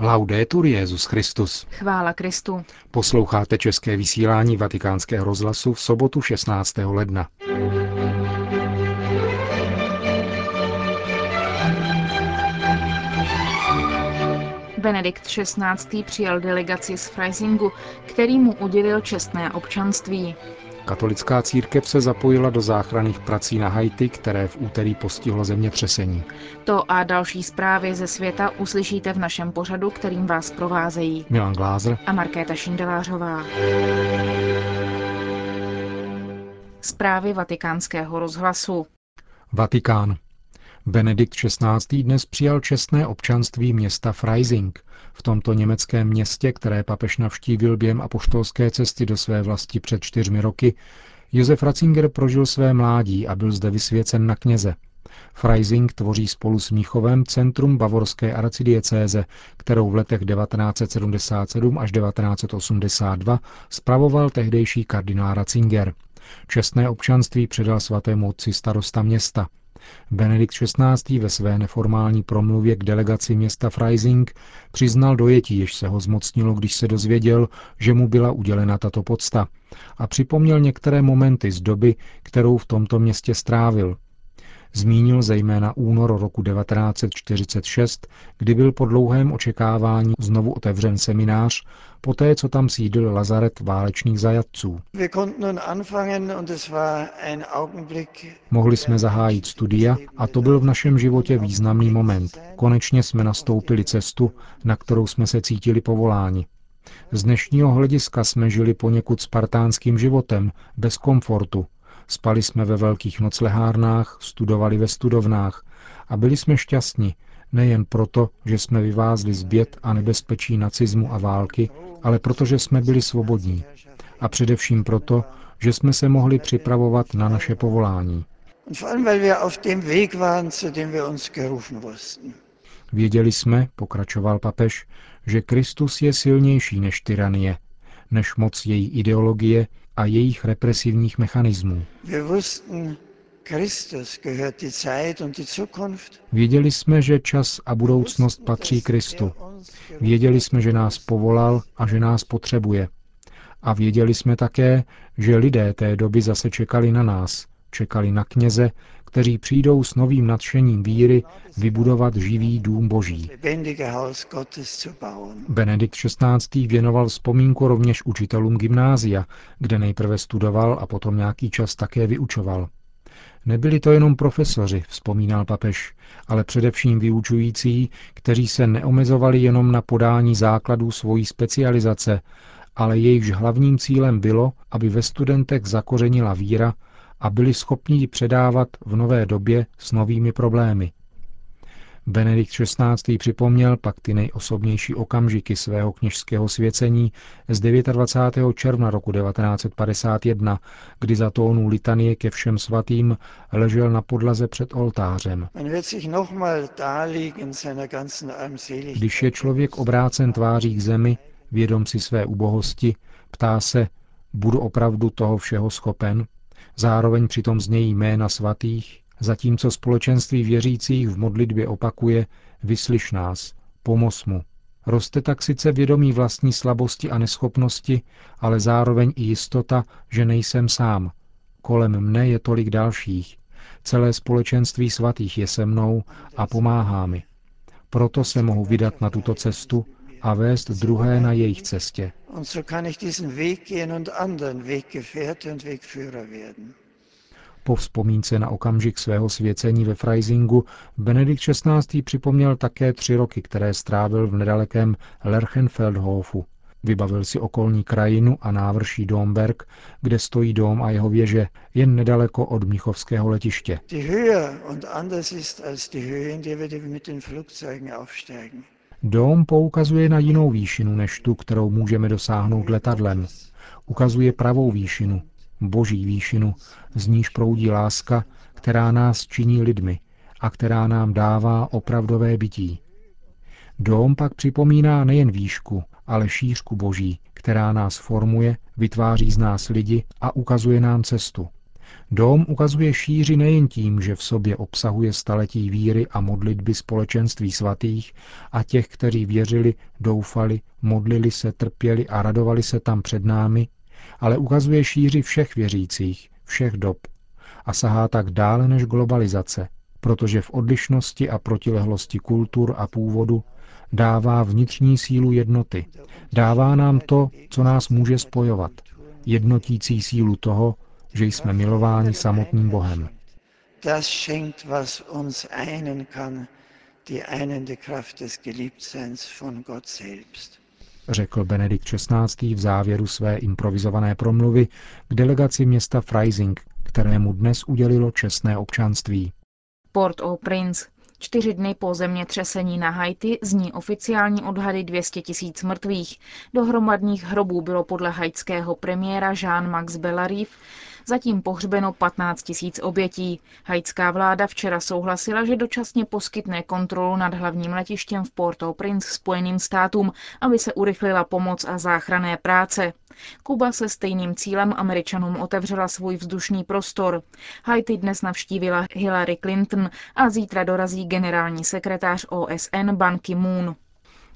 Laudetur Jezus Christus. Chvála Kristu. Posloucháte české vysílání Vatikánského rozhlasu v sobotu 16. ledna. Benedikt XVI. přijal delegaci z Freisingu, který mu udělil čestné občanství. Katolická církev se zapojila do záchranných prací na Haiti, které v úterý postihlo zemětřesení. To a další zprávy ze světa uslyšíte v našem pořadu, kterým vás provázejí Milan Glázer a Markéta Šindelářová. Zprávy vatikánského rozhlasu. Vatikán. Benedikt XVI. dnes přijal čestné občanství města Freising, v tomto německém městě, které papež navštívil během apoštolské cesty do své vlasti před čtyřmi roky, Josef Ratzinger prožil své mládí a byl zde vysvěcen na kněze. Freising tvoří spolu s Míchovem centrum bavorské arcidiecéze, kterou v letech 1977 až 1982 spravoval tehdejší kardinál Ratzinger. Čestné občanství předal svatému otci starosta města – Benedikt XVI. ve své neformální promluvě k delegaci města Freising přiznal dojetí, jež se ho zmocnilo, když se dozvěděl, že mu byla udělena tato podsta a připomněl některé momenty z doby, kterou v tomto městě strávil. Zmínil zejména únor roku 1946, kdy byl po dlouhém očekávání znovu otevřen seminář, poté co tam sídl lazaret válečných zajatců. Mohli jsme zahájit studia a to byl v našem životě významný moment. Konečně jsme nastoupili cestu, na kterou jsme se cítili povoláni. Z dnešního hlediska jsme žili poněkud spartánským životem, bez komfortu, Spali jsme ve velkých noclehárnách, studovali ve studovnách a byli jsme šťastní, nejen proto, že jsme vyvázli z běd a nebezpečí nacismu a války, ale protože jsme byli svobodní. A především proto, že jsme se mohli připravovat na naše povolání. Věděli jsme, pokračoval papež, že Kristus je silnější než tyranie, než moc její ideologie a jejich represivních mechanismů. Věděli jsme, že čas a budoucnost patří Kristu. Věděli jsme, že nás povolal a že nás potřebuje. A věděli jsme také, že lidé té doby zase čekali na nás, čekali na kněze, kteří přijdou s novým nadšením víry vybudovat živý dům boží. Benedikt XVI. věnoval vzpomínku rovněž učitelům gymnázia, kde nejprve studoval a potom nějaký čas také vyučoval. Nebyli to jenom profesoři, vzpomínal papež, ale především vyučující, kteří se neomezovali jenom na podání základů svojí specializace, ale jejichž hlavním cílem bylo, aby ve studentech zakořenila víra a byli schopni ji předávat v nové době s novými problémy. Benedikt XVI. připomněl pak ty nejosobnější okamžiky svého kněžského svěcení z 29. června roku 1951, kdy za tónu litanie ke všem svatým ležel na podlaze před oltářem. Když je člověk obrácen tváří k zemi, vědom si své ubohosti, ptá se, budu opravdu toho všeho schopen? Zároveň přitom znějí jména svatých, zatímco společenství věřících v modlitbě opakuje Vyslyš nás, pomoz mu. Roste tak sice vědomí vlastní slabosti a neschopnosti, ale zároveň i jistota, že nejsem sám. Kolem mne je tolik dalších. Celé společenství svatých je se mnou a pomáhá mi. Proto se mohu vydat na tuto cestu a vést druhé na jejich cestě. Po vzpomínce na okamžik svého svěcení ve Freisingu Benedikt XVI. připomněl také tři roky, které strávil v nedalekém Lerchenfeldhofu. Vybavil si okolní krajinu a návrší Domberg, kde stojí dom a jeho věže, jen nedaleko od Mnichovského letiště. Die Höhe und anders ist als die Höhe, in die wir mit den Flugzeugen aufsteigen. Dom poukazuje na jinou výšinu než tu, kterou můžeme dosáhnout letadlem. Ukazuje pravou výšinu, boží výšinu, z níž proudí láska, která nás činí lidmi a která nám dává opravdové bytí. Dom pak připomíná nejen výšku, ale šířku boží, která nás formuje, vytváří z nás lidi a ukazuje nám cestu. Dóm ukazuje šíři nejen tím, že v sobě obsahuje staletí víry a modlitby společenství svatých a těch, kteří věřili, doufali, modlili se, trpěli a radovali se tam před námi, ale ukazuje šíři všech věřících, všech dob. A sahá tak dále než globalizace, protože v odlišnosti a protilehlosti kultur a původu dává vnitřní sílu jednoty. Dává nám to, co nás může spojovat. Jednotící sílu toho, že jsme milováni samotným Bohem. Das schenkt, was uns einen kann, die einende Kraft des Geliebtseins von Gott selbst řekl Benedikt XVI. v závěru své improvizované promluvy k delegaci města Freising, kterému dnes udělilo čestné občanství. Port-au-Prince. Čtyři dny po zemětřesení na Haiti zní oficiální odhady 200 tisíc mrtvých. Do hromadných hrobů bylo podle haitského premiéra Jean-Max Bellarive zatím pohřbeno 15 tisíc obětí. Haitská vláda včera souhlasila, že dočasně poskytne kontrolu nad hlavním letištěm v Port-au-Prince Spojeným státům, aby se urychlila pomoc a záchrané práce. Kuba se stejným cílem Američanům otevřela svůj vzdušný prostor. Haiti dnes navštívila Hillary Clinton a zítra dorazí generální sekretář OSN Ban Ki-moon.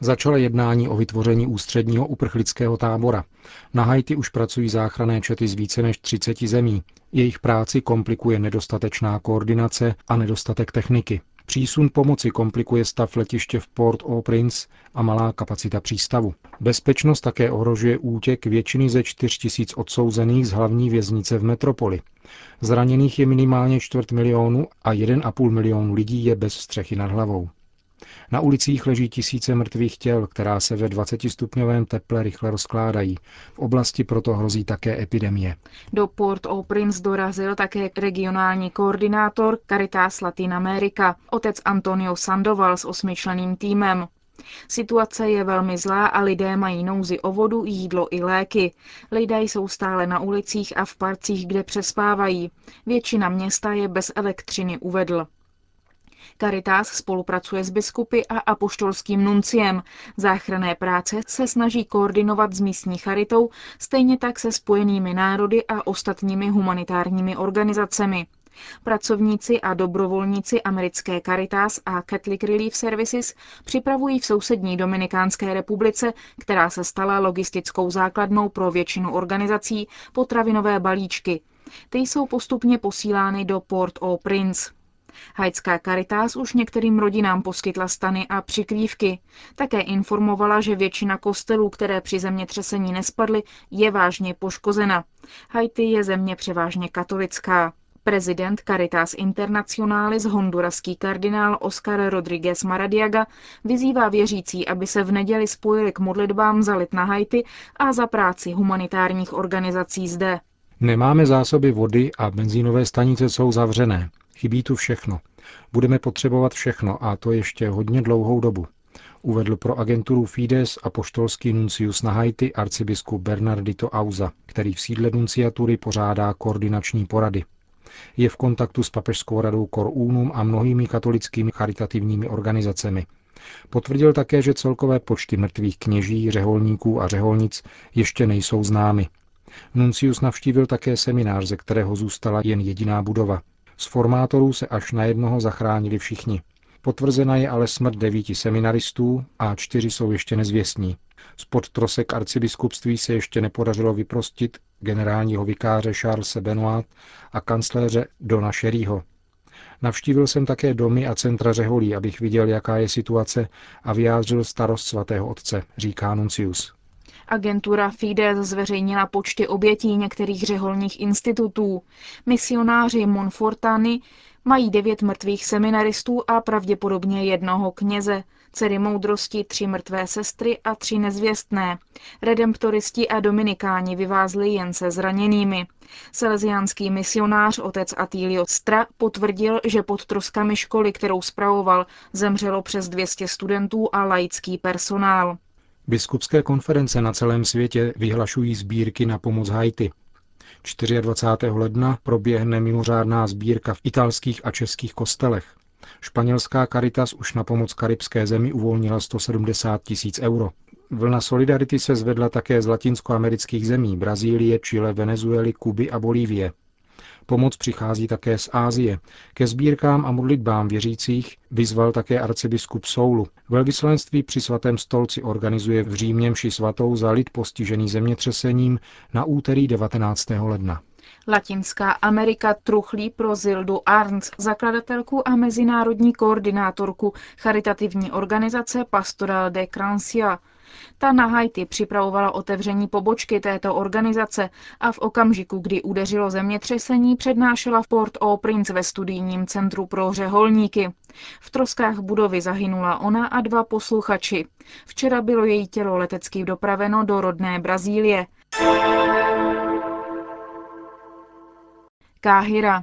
Začala jednání o vytvoření ústředního uprchlického tábora. Na Haiti už pracují záchranné čety z více než 30 zemí. Jejich práci komplikuje nedostatečná koordinace a nedostatek techniky. Přísun pomoci komplikuje stav letiště v Port-au-Prince a malá kapacita přístavu. Bezpečnost také ohrožuje útěk většiny ze 4 tisíc odsouzených z hlavní věznice v metropoli. Zraněných je minimálně čtvrt milionu a 1,5 milionu lidí je bez střechy nad hlavou. Na ulicích leží tisíce mrtvých těl, která se ve 20-stupňovém teple rychle rozkládají. V oblasti proto hrozí také epidemie. Do Port-au-Prince dorazil také regionální koordinátor Caritas Latin America, otec Antonio Sandoval s osmičleným týmem. Situace je velmi zlá a lidé mají nouzi o vodu, jídlo i léky. Lidé jsou stále na ulicích a v parcích, kde přespávají. Většina města je bez elektřiny, uvedl. Caritas spolupracuje s biskupy a apoštolským nunciem. Záchranné práce se snaží koordinovat s místní charitou, stejně tak se spojenými národy a ostatními humanitárními organizacemi. Pracovníci a dobrovolníci americké Caritas a Catholic Relief Services připravují v sousední Dominikánské republice, která se stala logistickou základnou pro většinu organizací, potravinové balíčky. Ty jsou postupně posílány do Port-au-Prince. Haitská Caritas už některým rodinám poskytla stany a přikrývky. Také informovala, že většina kostelů, které při zemětřesení nespadly, je vážně poškozena. Haiti je země převážně katolická. Prezident Caritas Internationalis honduraský kardinál Oscar Rodriguez Maradiaga vyzývá věřící, aby se v neděli spojili k modlitbám za lid na Haiti a za práci humanitárních organizací zde. Nemáme zásoby vody a benzínové stanice jsou zavřené. Chybí tu všechno. Budeme potřebovat všechno a to ještě hodně dlouhou dobu. Uvedl pro agenturu Fides a poštolský nuncius na Haiti arcibiskup Bernardito Auza, který v sídle nunciatury pořádá koordinační porady. Je v kontaktu s papežskou radou Cor Unum a mnohými katolickými charitativními organizacemi. Potvrdil také, že celkové počty mrtvých kněží, řeholníků a řeholnic ještě nejsou známy. Nuncius navštívil také seminář, ze kterého zůstala jen jediná budova. Z formátorů se až na jednoho zachránili všichni. Potvrzena je ale smrt devíti seminaristů a čtyři jsou ještě nezvěstní. Spod trosek arcibiskupství se ještě nepodařilo vyprostit generálního vikáře Charlesa Benoit a kancléře Dona Sherryho. Navštívil jsem také domy a centra řeholí, abych viděl, jaká je situace a vyjádřil starost svatého otce, říká Nuncius. Agentura Fides zveřejnila počty obětí některých řeholních institutů. Misionáři Monfortany mají devět mrtvých seminaristů a pravděpodobně jednoho kněze, dcery moudrosti, tři mrtvé sestry a tři nezvěstné. Redemptoristi a dominikáni vyvázli jen se zraněnými. Salesiánský misionář otec Atilio Stra potvrdil, že pod troskami školy, kterou spravoval, zemřelo přes 200 studentů a laický personál. Biskupské konference na celém světě vyhlašují sbírky na pomoc Haiti. 24. ledna proběhne mimořádná sbírka v italských a českých kostelech. Španělská Caritas už na pomoc karibské zemi uvolnila 170 tisíc euro. Vlna solidarity se zvedla také z latinskoamerických zemí Brazílie, Chile, Venezuely, Kuby a Bolívie. Pomoc přichází také z Ázie. Ke sbírkám a modlitbám věřících vyzval také arcibiskup Soulu. Velvyslanství při svatém stolci organizuje v Římě mši svatou za lid postižený zemětřesením na úterý 19. ledna. Latinská Amerika truchlí pro Zildu Arns, zakladatelku a mezinárodní koordinátorku charitativní organizace Pastoral de Crancia. Ta na Haiti připravovala otevření pobočky této organizace a v okamžiku, kdy udeřilo zemětřesení, přednášela v Port-au-Prince ve studijním centru pro řeholníky. V troskách budovy zahynula ona a dva posluchači. Včera bylo její tělo letecky dopraveno do rodné Brazílie. Káhira.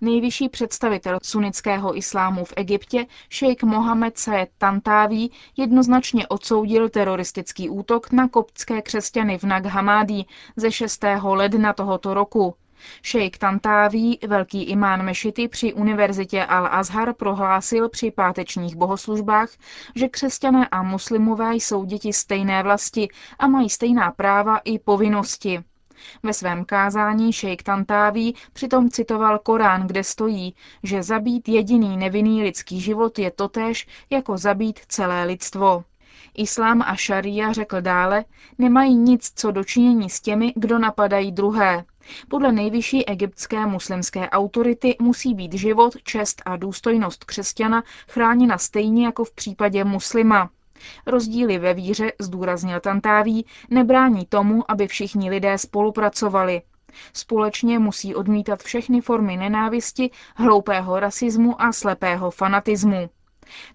Nejvyšší představitel sunnického islámu v Egyptě, šejk Mohamed Saed Tantáví, jednoznačně odsoudil teroristický útok na koptské křesťany v Nag Hammadi ze 6. ledna tohoto roku. Šejk Tantáví, velký imán mešity při univerzitě Al-Azhar, prohlásil při pátečních bohoslužbách, že křesťané a muslimové jsou děti stejné vlasti a mají stejná práva i povinnosti. Ve svém kázání šejk Tantáví přitom citoval Korán, kde stojí, že zabít jediný nevinný lidský život je totéž jako zabít celé lidstvo. Islám a šaria, řekl dále, nemají nic co dočinění s těmi, kdo napadají druhé. Podle nejvyšší egyptské muslimské autority musí být život, čest a důstojnost křesťana chráněna stejně jako v případě muslima. Rozdíly ve víře, zdůraznil Tantáví, nebrání tomu, aby všichni lidé spolupracovali. Společně musí odmítat všechny formy nenávisti, hloupého rasismu a slepého fanatismu.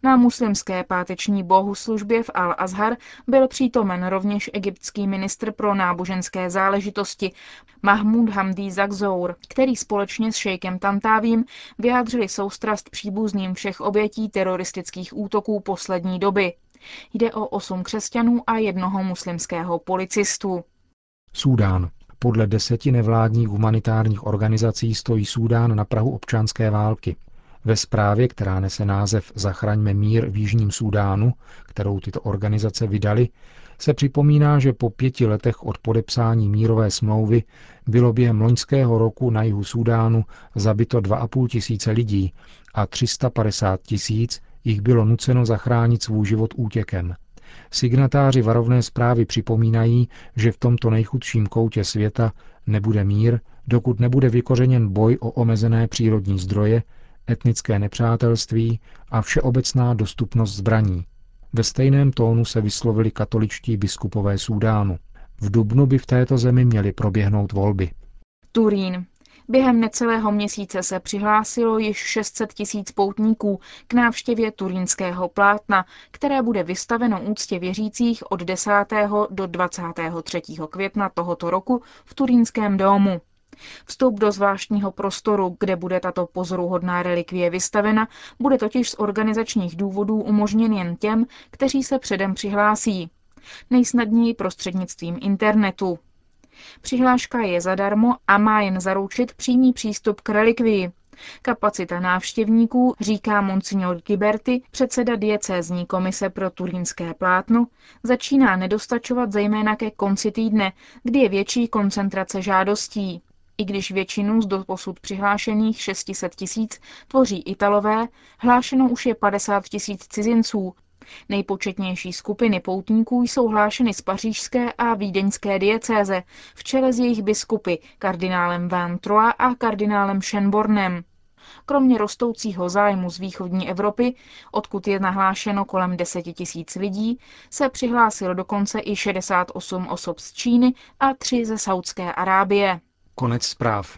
Na muslimské páteční bohoslužbě v Al-Azhar byl přítomen rovněž egyptský ministr pro náboženské záležitosti Mahmud Hamdi Zagzour, který společně s šejkem Tantávím vyjádřili soustrast příbuzným všech obětí teroristických útoků poslední doby. Jde o osm křesťanů a jednoho muslimského policistu. Súdán. Podle deseti nevládních humanitárních organizací stojí Súdán na Prahu občanské války. Ve zprávě, která nese název Zachraňme mír v Jižním Súdánu, kterou tyto organizace vydali, se připomíná, že po pěti letech od podepsání mírové smlouvy bylo během loňského roku na jihu Súdánu zabito 2,5 tisíce lidí a 350 tisíc jich bylo nuceno zachránit svůj život útěkem. Signatáři varovné zprávy připomínají, že v tomto nejchudším koutě světa nebude mír, dokud nebude vykořeněn boj o omezené přírodní zdroje, etnické nepřátelství a všeobecná dostupnost zbraní. Ve stejném tónu se vyslovili katoličtí biskupové Súdánu. V Dubnu by v této zemi měly proběhnout volby. Turín. Během necelého měsíce se přihlásilo již 600 tisíc poutníků k návštěvě turínského plátna, které bude vystaveno úctě věřících od 10. do 23. května tohoto roku v Turínském domu. Vstup do zvláštního prostoru, kde bude tato pozoruhodná relikvie vystavena, bude totiž z organizačních důvodů umožněn jen těm, kteří se předem přihlásí. Nejsnadněji prostřednictvím internetu. Přihláška je zadarmo a má jen zaručit přímý přístup k relikvii. Kapacita návštěvníků, říká monsignor Giberti, předseda diecézní komise pro turínské plátno, začíná nedostačovat zejména ke konci týdne, kdy je větší koncentrace žádostí. I když většinu z doposud přihlášených 600 tisíc tvoří Italové, hlášeno už je 50 tisíc cizinců. Nejpočetnější skupiny poutníků jsou hlášeny z pařížské a vídeňské diecéze, v čele z jejich biskupy, kardinálem Van Troa a kardinálem Schönbornem. Kromě rostoucího zájmu z východní Evropy, odkud je nahlášeno kolem 10 tisíc lidí, se přihlásilo dokonce i 68 osob z Číny a 3 ze Saudské Arábie. Konec zpráv.